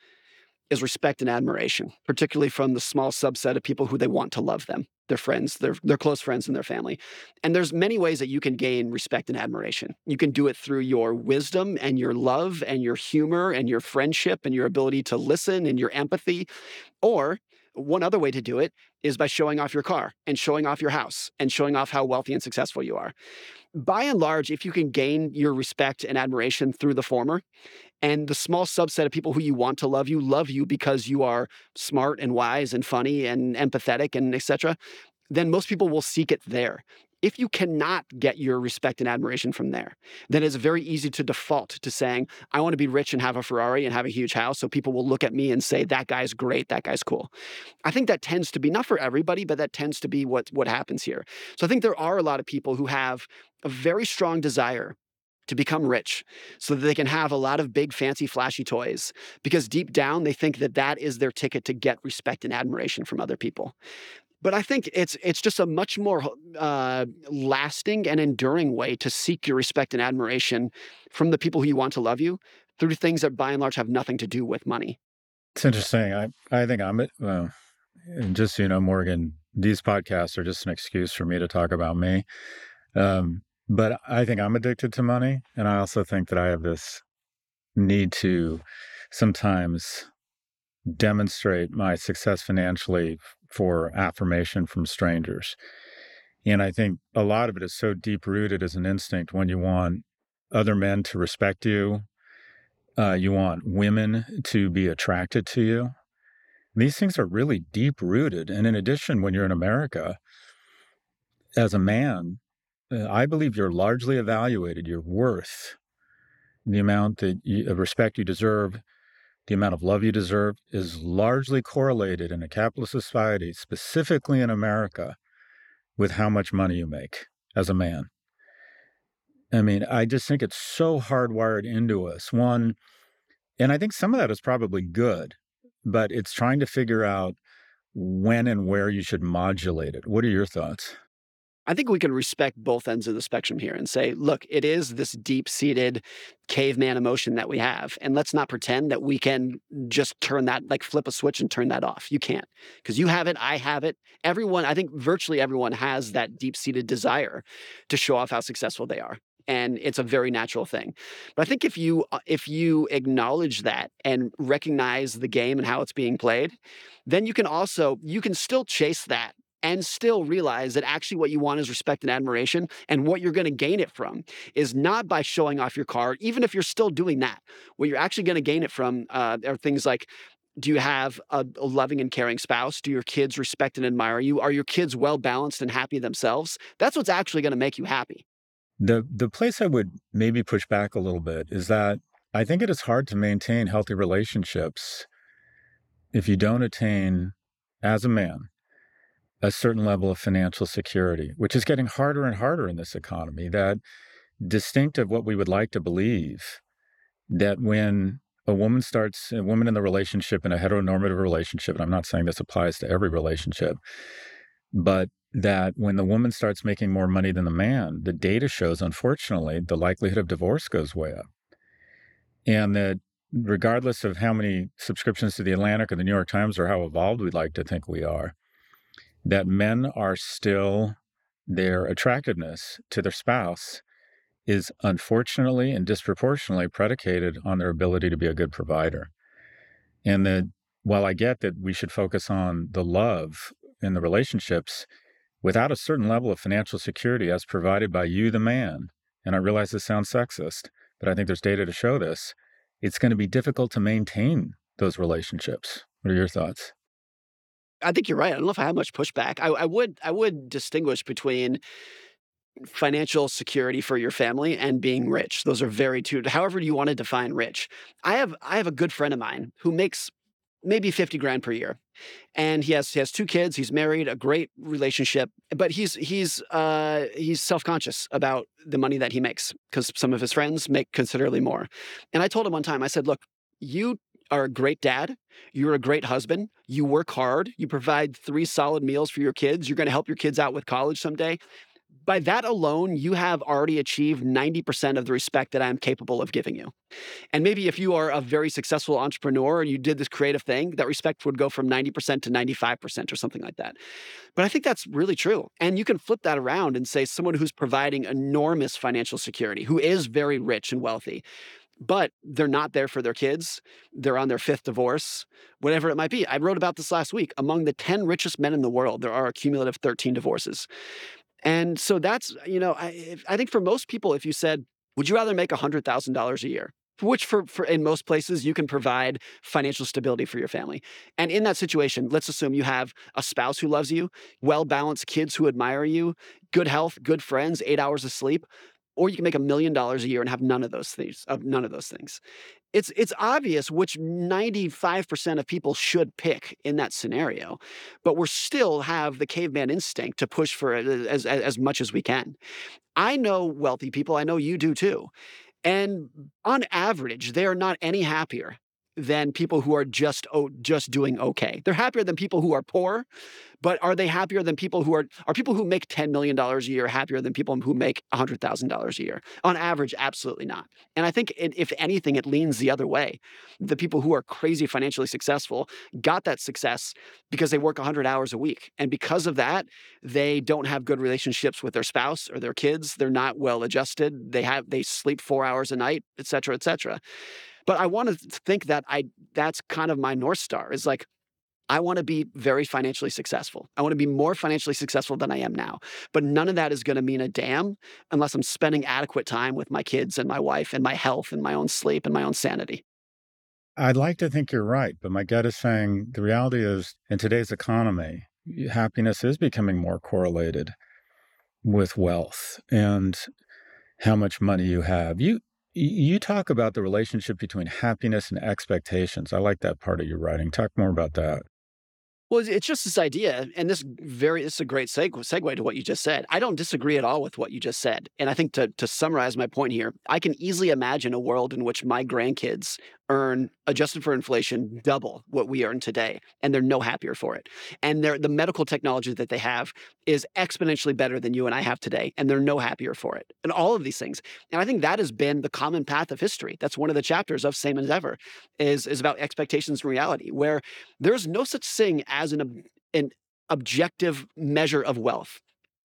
is respect and admiration, particularly from the small subset of people who they want to love them, their friends, their, their close friends and their family. And there's many ways that you can gain respect and admiration. You can do it through your wisdom and your love and your humor and your friendship and your ability to listen and your empathy. Or one other way to do it is by showing off your car and showing off your house and showing off how wealthy and successful you are. By and large, if you can gain your respect and admiration through the former, and the small subset of people who you want to love you love you because you are smart and wise and funny and empathetic and etc., then most people will seek it there. If you cannot get your respect and admiration from there, then it's very easy to default to saying, I want to be rich and have a Ferrari and have a huge house. So people will look at me and say, that guy's great, that guy's cool. I think that tends to be, not for everybody, but that tends to be what, what happens here. So I think there are a lot of people who have a very strong desire to become rich so that they can have a lot of big, fancy, flashy toys because deep down they think that that is their ticket to get respect and admiration from other people. But I think it's it's just a much more uh, lasting and enduring way to seek your respect and admiration from the people who you want to love you through things that by and large have nothing to do with money. It's interesting. I I think I'm uh, just you know, Morgan. These podcasts are just an excuse for me to talk about me. Um, but I think I'm addicted to money, and I also think that I have this need to sometimes demonstrate my success financially for affirmation from strangers. And I think a lot of it is so deep rooted as an instinct when you want other men to respect you, uh, you want women to be attracted to you. These things are really deep rooted. And in addition, when you're in America, as a man, uh, I believe you're largely evaluated, your worth, the amount that you, of respect you deserve the amount of love you deserve is largely correlated in a capitalist society, specifically in America, with how much money you make as a man. I mean, I just think it's so hardwired into us. One, and I think some of that is probably good, but it's trying to figure out when and where you should modulate it. What are your thoughts? I think we can respect both ends of the spectrum here and say, look, it is this deep seated caveman emotion that we have. And let's not pretend that we can just turn that, like flip a switch and turn that off. You can't because you have it. I have it. Everyone, I think virtually everyone has that deep seated desire to show off how successful they are and it's a very natural thing but i think if you uh, if you acknowledge that and recognize the game and how it's being played then you can also you can still chase that and still realize that actually what you want is respect and admiration. And what you're going to gain it from is not by showing off your car, even if you're still doing that. What you're actually going to gain it from uh, are things like do you have a, loving and caring spouse? Do your kids respect and admire you? Are your kids well balanced and happy themselves? That's what's actually going to make you happy. The the place I would maybe push back a little bit is that I think it is hard to maintain healthy relationships if you don't attain as a man a certain level of financial security, which is getting harder and harder in this economy. That distinct of what we would like to believe that when a woman starts, a woman in the relationship, in a heteronormative relationship, and I'm not saying this applies to every relationship, but that when the woman starts making more money than the man, the data shows, unfortunately, the likelihood of divorce goes way up. And that regardless of how many subscriptions to the Atlantic or the New York Times or how evolved we'd like to think we are, that men are still their attractiveness to their spouse is unfortunately and disproportionately predicated on their ability to be a good provider. And that while I get that we should focus on the love in the relationships, without a certain level of financial security as provided by you, the man, and I realize this sounds sexist, but I think there's data to show this, it's going to be difficult to maintain those relationships. What are your thoughts? I think you're right. I don't know if I have much pushback. I, I would I would distinguish between financial security for your family and being rich. Those are very two however you want to define rich. I have I have a good friend of mine who makes maybe 50 grand per year. And he has he has two kids, he's married, a great relationship, but he's he's uh he's self-conscious about the money that he makes cuz some of his friends make considerably more. And I told him one time I said, "Look, you are a great dad. You're a great husband. You work hard. You provide three solid meals for your kids. You're going to help your kids out with college someday by that alone, you have already achieved 90% of the respect that I'm capable of giving you. And maybe if you are a very successful entrepreneur and you did this creative thing, that respect would go from 90% to 95% or something like that. But I think that's really true. And you can flip that around and say someone who's providing enormous financial security, who is very rich and wealthy, but they're not there for their kids. They're on their fifth divorce, whatever it might be. I wrote about this last week. Among the 10 richest men in the world, there are a cumulative 13 divorces. And so that's, you know, I, I think for most people, if you said, would you rather make $100,000 a year? Which, for, for in most places, you can provide financial stability for your family. And in that situation, let's assume you have a spouse who loves you, well balanced kids who admire you, good health, good friends, eight hours of sleep or you can make a million dollars a year and have none of those things of none of those things. It's it's obvious which 95% of people should pick in that scenario but we're still have the caveman instinct to push for as, uh, as, as much as we can. I know wealthy people i know you do too and on average they are not any happier than people who are just oh, just doing okay. They're happier than people who are poor, but are they happier than people who are are people who make $10 million a year happier than people who make $100,000 a year? On average, absolutely not. And I think it, if anything it leans the other way. The people who are crazy financially successful got that success because they work 100 hours a week. And because of that, they don't have good relationships with their spouse or their kids. They're not well adjusted. They have they sleep 4 hours a night, et cetera, et cetera. But I want to think that I that's kind of my north star is like I want to be very financially successful. I want to be more financially successful than I am now. But none of that is going to mean a damn unless I'm spending adequate time with my kids and my wife and my health and my own sleep and my own sanity. I'd like to think you're right, but my gut is saying the reality is in today's economy, happiness is becoming more correlated with wealth and how much money you have. You you talk about the relationship between happiness and expectations. I like that part of your writing. Talk more about that. Well, it's just this idea, and this very is a great segue, segue to what you just said. I don't disagree at all with what you just said, and I think to to summarize my point here, I can easily imagine a world in which my grandkids earn adjusted for inflation double what we earn today and they're no happier for it. And the medical technology that they have is exponentially better than you and i have today and they're no happier for it and all of these things. And i think that has been the common path of history. That's one of the chapters of same as ever is, is about expectations and reality where there's no such thing as an, an objective measure of wealth.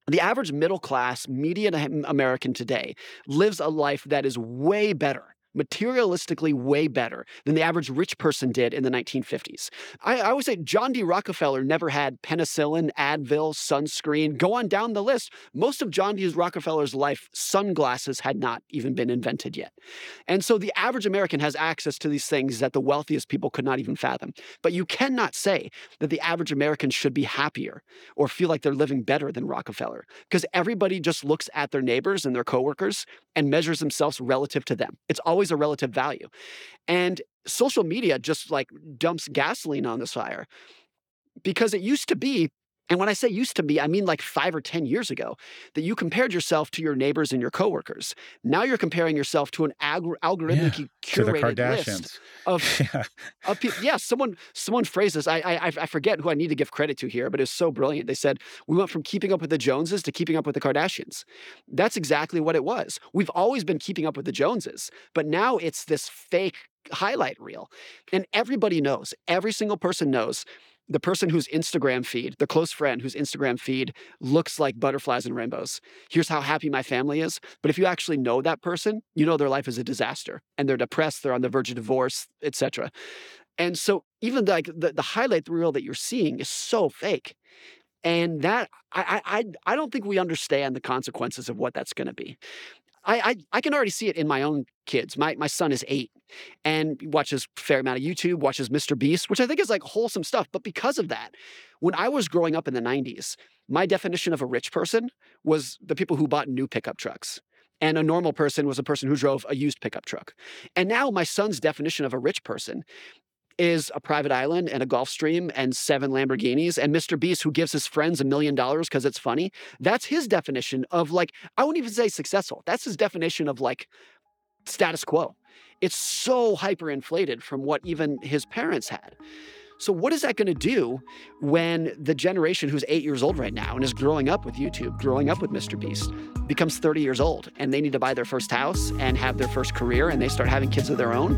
The average middle class median American today lives a life that is way better materialistically way better than the average rich person did in the 1950s. I, I always say John D. Rockefeller never had penicillin, Advil, sunscreen. Go on down the list. Most of John D. Rockefeller's life, sunglasses had not even been invented yet. And so the average American has access to these things that the wealthiest people could not even fathom. But you cannot say that the average American should be happier or feel like they're living better than Rockefeller because everybody just looks at their neighbors and their coworkers and measures themselves relative to them. It's always always a relative value. And social media just like dumps gasoline on this fire because it used to be and when I say used to be, I mean like five or 10 years ago, that you compared yourself to your neighbors and your coworkers. Now you're comparing yourself to an alg- algorithmically yeah, curated list of, yeah. of people. Yeah, someone someone phrased this. I, I I forget who I need to give credit to here, but it's so brilliant. They said we went from keeping up with the Joneses to keeping up with the Kardashians. That's exactly what it was. We've always been keeping up with the Joneses, but now it's this fake highlight reel. And everybody knows, every single person knows the person whose Instagram feed, the close friend whose Instagram feed looks like butterflies and rainbows. Here's how happy my family is. But if you actually know that person, you know their life is a disaster and they're depressed, they're on the verge of divorce, etc. And so even like the, the highlight reel that you're seeing is so fake. And that I I I don't think we understand the consequences of what that's going to be. I, I I can already see it in my own kids. My my son is eight and watches fair amount of YouTube, watches Mr. Beast, which I think is like wholesome stuff. But because of that, when I was growing up in the 90s, my definition of a rich person was the people who bought new pickup trucks. And a normal person was a person who drove a used pickup truck. And now my son's definition of a rich person is a private island and a Gulfstream and seven Lamborghinis and Mr. Beast who gives his friends a million dollars because it's funny. That's his definition of like, I wouldn't even say successful. That's his definition of like status quo. It's so hyperinflated from what even his parents had. So, what is that going to do when the generation who's eight years old right now and is growing up with YouTube, growing up with Mr. Beast, becomes 30 years old and they need to buy their first house and have their first career and they start having kids of their own?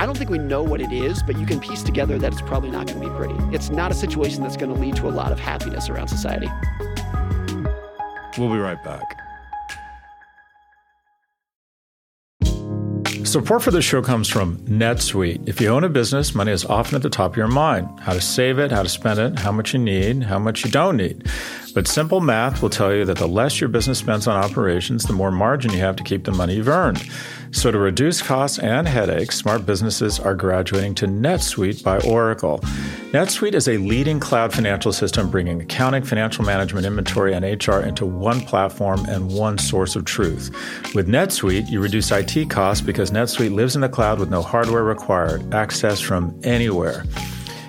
I don't think we know what it is, but you can piece together that it's probably not going to be pretty. It's not a situation that's going to lead to a lot of happiness around society. We'll be right back. Support for the show comes from NetSuite. If you own a business, money is often at the top of your mind. How to save it, how to spend it, how much you need, how much you don't need. But simple math will tell you that the less your business spends on operations, the more margin you have to keep the money you've earned. So, to reduce costs and headaches, smart businesses are graduating to NetSuite by Oracle. NetSuite is a leading cloud financial system bringing accounting, financial management, inventory, and HR into one platform and one source of truth. With NetSuite, you reduce IT costs because NetSuite lives in the cloud with no hardware required, access from anywhere.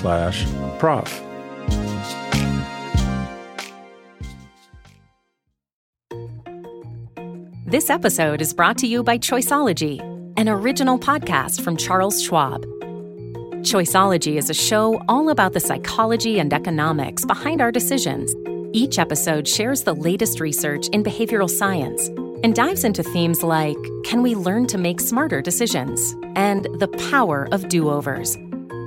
slash prof. This episode is brought to you by Choiceology, an original podcast from Charles Schwab. Choiceology is a show all about the psychology and economics behind our decisions. Each episode shares the latest research in behavioral science and dives into themes like can we learn to make smarter decisions and the power of do overs.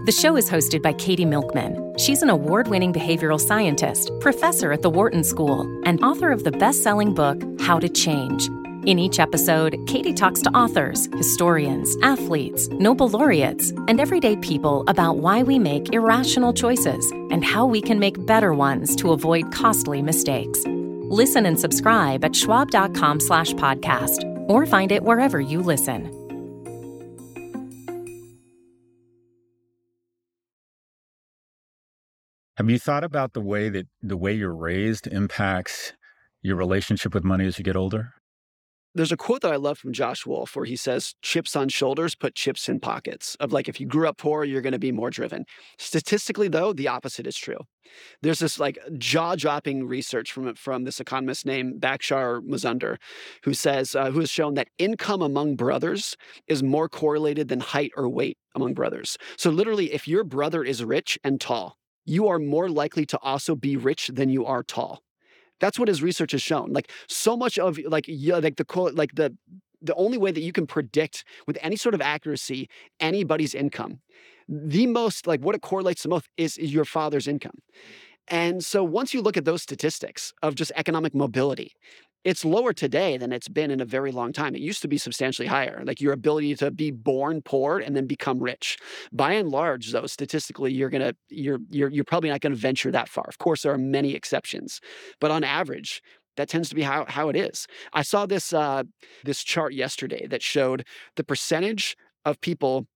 The show is hosted by Katie Milkman. She's an award winning behavioral scientist, professor at the Wharton School, and author of the best selling book, How to Change. In each episode, Katie talks to authors, historians, athletes, Nobel laureates, and everyday people about why we make irrational choices and how we can make better ones to avoid costly mistakes. Listen and subscribe at schwab.com slash podcast or find it wherever you listen. Have you thought about the way that the way you're raised impacts your relationship with money as you get older? There's a quote that I love from Josh Wolf where he says, chips on shoulders, put chips in pockets. Of like, if you grew up poor, you're going to be more driven. Statistically, though, the opposite is true. There's this like jaw dropping research from, from this economist named Bhashkar Mazumder, who says, uh, who has shown that income among brothers is more correlated than height or weight among brothers. So, literally, if your brother is rich and tall, you are more likely to also be rich than you are tall. That's what his research has shown. Like so much of like yeah, like the like the the only way that you can predict with any sort of accuracy anybody's income, the most like what it correlates the most is, is your father's income. And so once you look at those statistics of just economic mobility, it's lower today than it's been in a very long time. It used to be substantially higher, like your ability to be born poor and then become rich. By and large, though, statistically, you're gonna you're you're you're probably not gonna venture that far. Of course, there are many exceptions, but on average, that tends to be how, how it is. I saw this uh, this chart yesterday that showed the percentage of people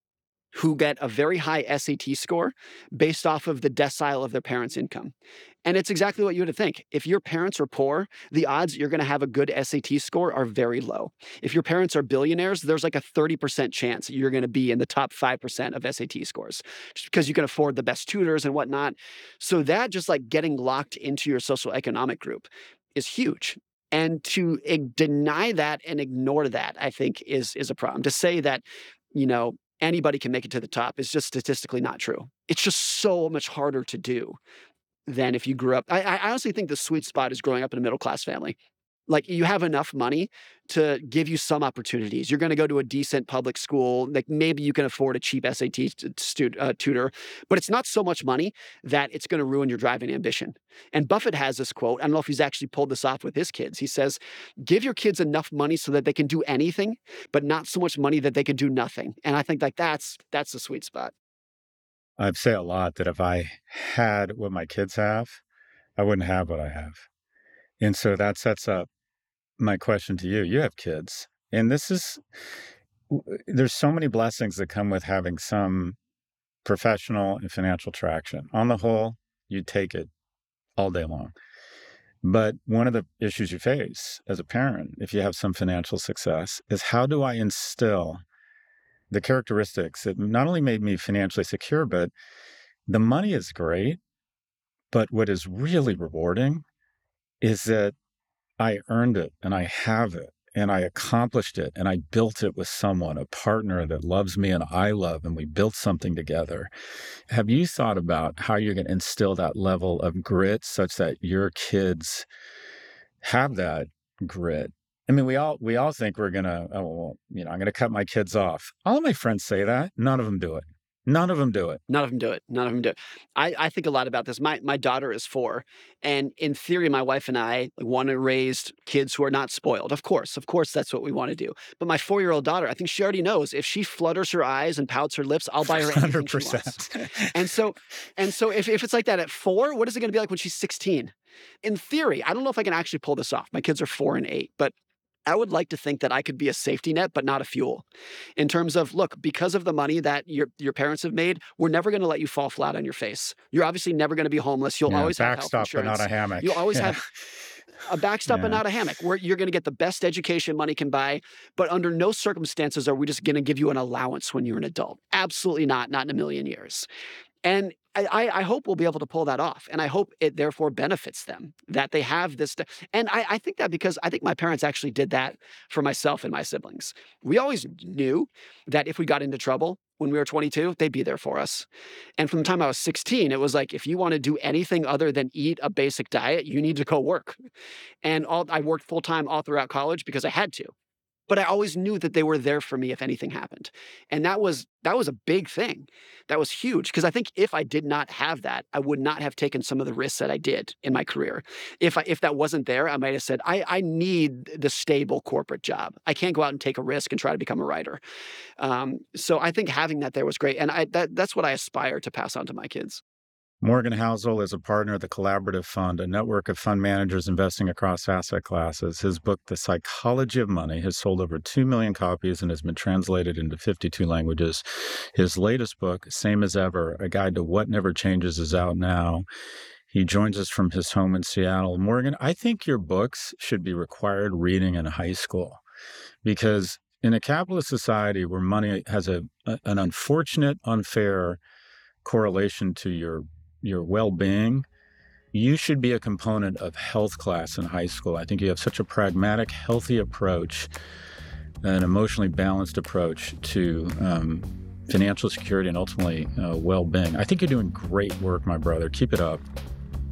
who get a very high SAT score based off of the decile of their parents' income. And it's exactly what you would think. If your parents are poor, the odds you're going to have a good SAT score are very low. If your parents are billionaires, there's like a 30% chance you're going to be in the top 5% of SAT scores just because you can afford the best tutors and whatnot. So that just like getting locked into your social economic group is huge. And to deny that and ignore that, I think is is a problem. To say that, you know, anybody can make it to the top is just statistically not true. It's just so much harder to do than if you grew up. I, I honestly think the sweet spot is growing up in a middle class family. like you have enough money to give you some opportunities. You're going to go to a decent public school, like maybe you can afford a cheap SAT uh, tutor, but it's not so much money that it's going to ruin your driving ambition. And Buffett has this quote. I don't know if he's actually pulled this off with his kids. He says, "Give your kids enough money so that they can do anything, but not so much money that they can do nothing." And I think like that's that's the sweet spot. I've say a lot that if I had what my kids have, I wouldn't have what I have. And so that sets up my question to you. You have kids, and this is uh, there's so many blessings that come with having some professional and financial traction. On the whole, you take it all day long. But one of the issues you face as a parent, if you have some financial success, is how do I instill the characteristics that not only made me financially secure, but the money is great. But what is really rewarding is that I earned it and I have it and I accomplished it and I built it with someone, a partner that loves me and I love, and we built something together. Have you thought about how you're going to instill that level of grit such that your kids have that grit? I mean, we all we all think we're gonna, oh, well, you know, I'm gonna cut my kids off. All of my friends say that. None of them do it. None of them do it. None of them do it. None of them do it. I, I think a lot about this. My my daughter is four, and in theory, my wife and I want to raise kids who are not spoiled. Of course, of course, that's what we want to do. But my four year old daughter, I think she already knows if she flutters her eyes and pouts her lips, I'll buy her anything 100%. she wants. and so, and so, if if it's like that at four, what is it going to be like when she's sixteen? In theory, I don't know if I can actually pull this off. My kids are four and eight, but I would like to think that I could be a safety net, but not a fuel. In terms of, look, because of the money that your your parents have made, we're never going to let you fall flat on your face. You're obviously never going to be homeless. You'll yeah, always have health insurance. but not a hammock. You'll always yeah. have a backstop yeah. and not a hammock where you're going to get the best education money can buy but under no circumstances are we just going to give you an allowance when you're an adult absolutely not not in a million years and I, I, hope we'll be able to pull that off. And I hope it therefore benefits them that they have this. And I, I think that because I think my parents actually did that for myself and my siblings. We always knew that if we got into trouble when we were 22, they'd be there for us. And from the time I was 16, it was like, if you want to do anything other than eat a basic diet, you need to go work. And all, I worked full time all throughout college because I had to but I always knew that they were there for me if anything happened. And that was that was a big thing. That was huge because I think if I did not have that, I would not have taken some of the risks that I did in my career. If I, if that wasn't there, I might have said I I need the stable corporate job. I can't go out and take a risk and try to become a writer. Um, so I think having that there was great, and I that that's what I aspire to pass on to my kids. Morgan Housel is a partner of the Collaborative Fund, a network of fund managers investing across asset classes. His book, The Psychology of Money, has sold over 2 million copies and has been translated into 52 languages. His latest book, Same as Ever A Guide to What Never Changes, is out now. He joins us from his home in Seattle. Morgan, I think your books should be required reading in high school because in a capitalist society where money has a, a an unfortunate, unfair correlation to your your well-being you should be a component of health class in high school i think you have such a pragmatic healthy approach an emotionally balanced approach to um, financial security and ultimately uh, well-being i think you're doing great work my brother keep it up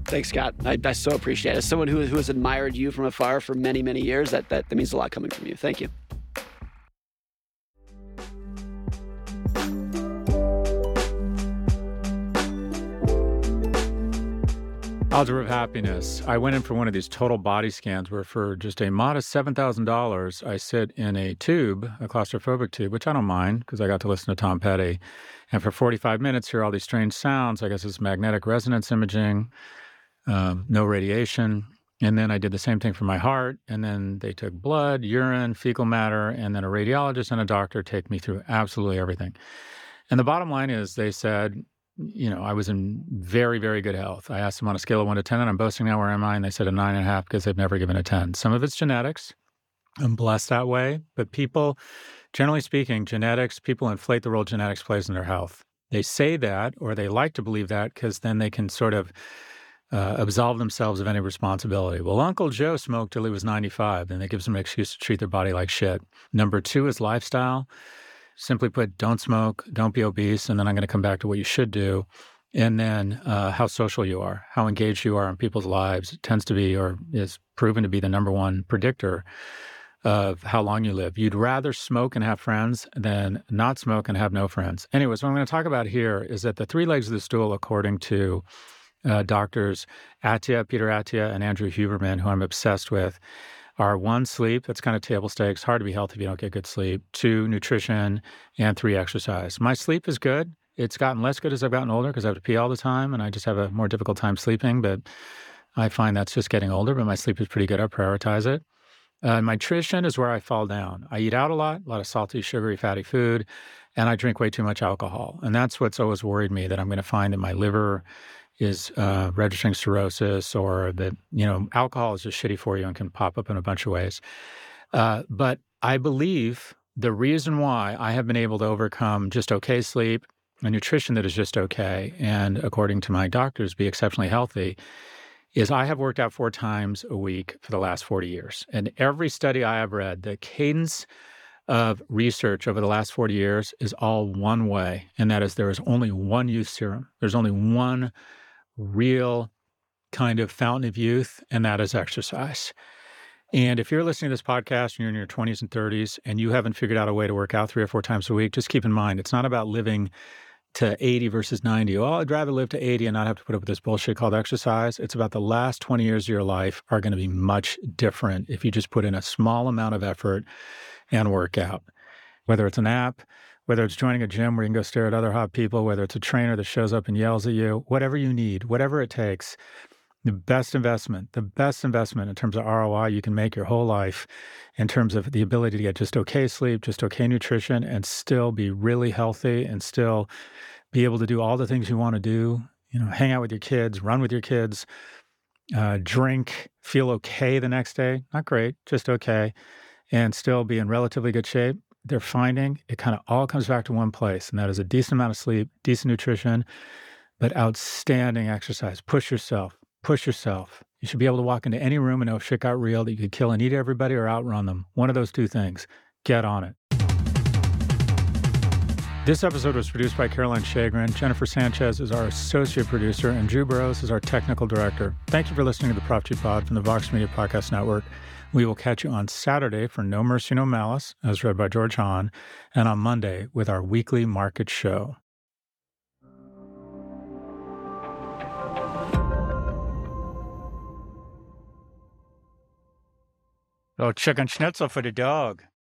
Thanks, Scott. I, I so appreciate it. As someone who, who has admired you from afar for many, many years, that, that, that means a lot coming from you. Thank you. Algebra of Happiness. I went in for one of these total body scans where, for just a modest $7,000, I sit in a tube, a claustrophobic tube, which I don't mind because I got to listen to Tom Petty. And for 45 minutes, hear all these strange sounds. I guess it's magnetic resonance imaging, um, no radiation. And then I did the same thing for my heart. And then they took blood, urine, fecal matter, and then a radiologist and a doctor take me through absolutely everything. And the bottom line is they said, you know, I was in very, very good health. I asked them on a scale of one to 10, and I'm boasting now, where am I? And they said a nine and a half because they've never given a 10. Some of it's genetics. I'm blessed that way. But people, generally speaking, genetics, people inflate the role genetics plays in their health. They say that, or they like to believe that, because then they can sort of uh, absolve themselves of any responsibility. Well, Uncle Joe smoked till he was 95, and that gives them an excuse to treat their body like shit. Number two is lifestyle. Simply put, don't smoke, don't be obese, and then I'm going to come back to what you should do. And then uh, how social you are, how engaged you are in people's lives tends to be or is proven to be the number one predictor of how long you live. You'd rather smoke and have friends than not smoke and have no friends. Anyways, what I'm going to talk about here is that the three legs of the stool, according to uh, doctors Attia, Peter Attia, and Andrew Huberman, who I'm obsessed with, are one, sleep. That's kind of table stakes. Hard to be healthy if you don't get good sleep. Two, nutrition. And three, exercise. My sleep is good. It's gotten less good as I've gotten older because I have to pee all the time and I just have a more difficult time sleeping. But I find that's just getting older, but my sleep is pretty good. I prioritize it. Uh, my nutrition is where I fall down. I eat out a lot, a lot of salty, sugary, fatty food, and I drink way too much alcohol. And that's what's always worried me that I'm going to find that my liver is uh, registering cirrhosis or that, you know, alcohol is just shitty for you and can pop up in a bunch of ways. Uh, but I believe the reason why I have been able to overcome just okay sleep, a nutrition that is just okay, and according to my doctors, be exceptionally healthy is I have worked out four times a week for the last 40 years. And every study I have read, the cadence of research over the last 40 years is all one way, and that is there is only one youth serum. There's only one real kind of fountain of youth, and that is exercise. And if you're listening to this podcast and you're in your 20s and 30s and you haven't figured out a way to work out three or four times a week, just keep in mind it's not about living to 80 versus 90. Oh, I'd rather live to 80 and not have to put up with this bullshit called exercise. It's about the last 20 years of your life are going to be much different if you just put in a small amount of effort and work out. Whether it's an app, whether it's joining a gym where you can go stare at other hot people, whether it's a trainer that shows up and yells at you, whatever you need, whatever it takes, the best investment, the best investment in terms of ROI you can make your whole life in terms of the ability to get just okay sleep, just okay nutrition, and still be really healthy and still be able to do all the things you want to do. You know, hang out with your kids, run with your kids, uh, drink, feel okay the next day. Not great, just okay, and still be in relatively good shape. They're finding it kind of all comes back to one place, and that is a decent amount of sleep, decent nutrition, but outstanding exercise. Push yourself, push yourself. You should be able to walk into any room and know shit got real that you could kill and eat everybody or outrun them. One of those two things. Get on it. This episode was produced by Caroline Shagrin. Jennifer Sanchez is our associate producer, and Drew Burrows is our technical director. Thank you for listening to the Prop G Pod from the Vox Media Podcast Network. We will catch you on Saturday for No Mercy, No Malice, as read by George Hahn, and on Monday with our weekly market show. Oh, chicken schnitzel for the dog.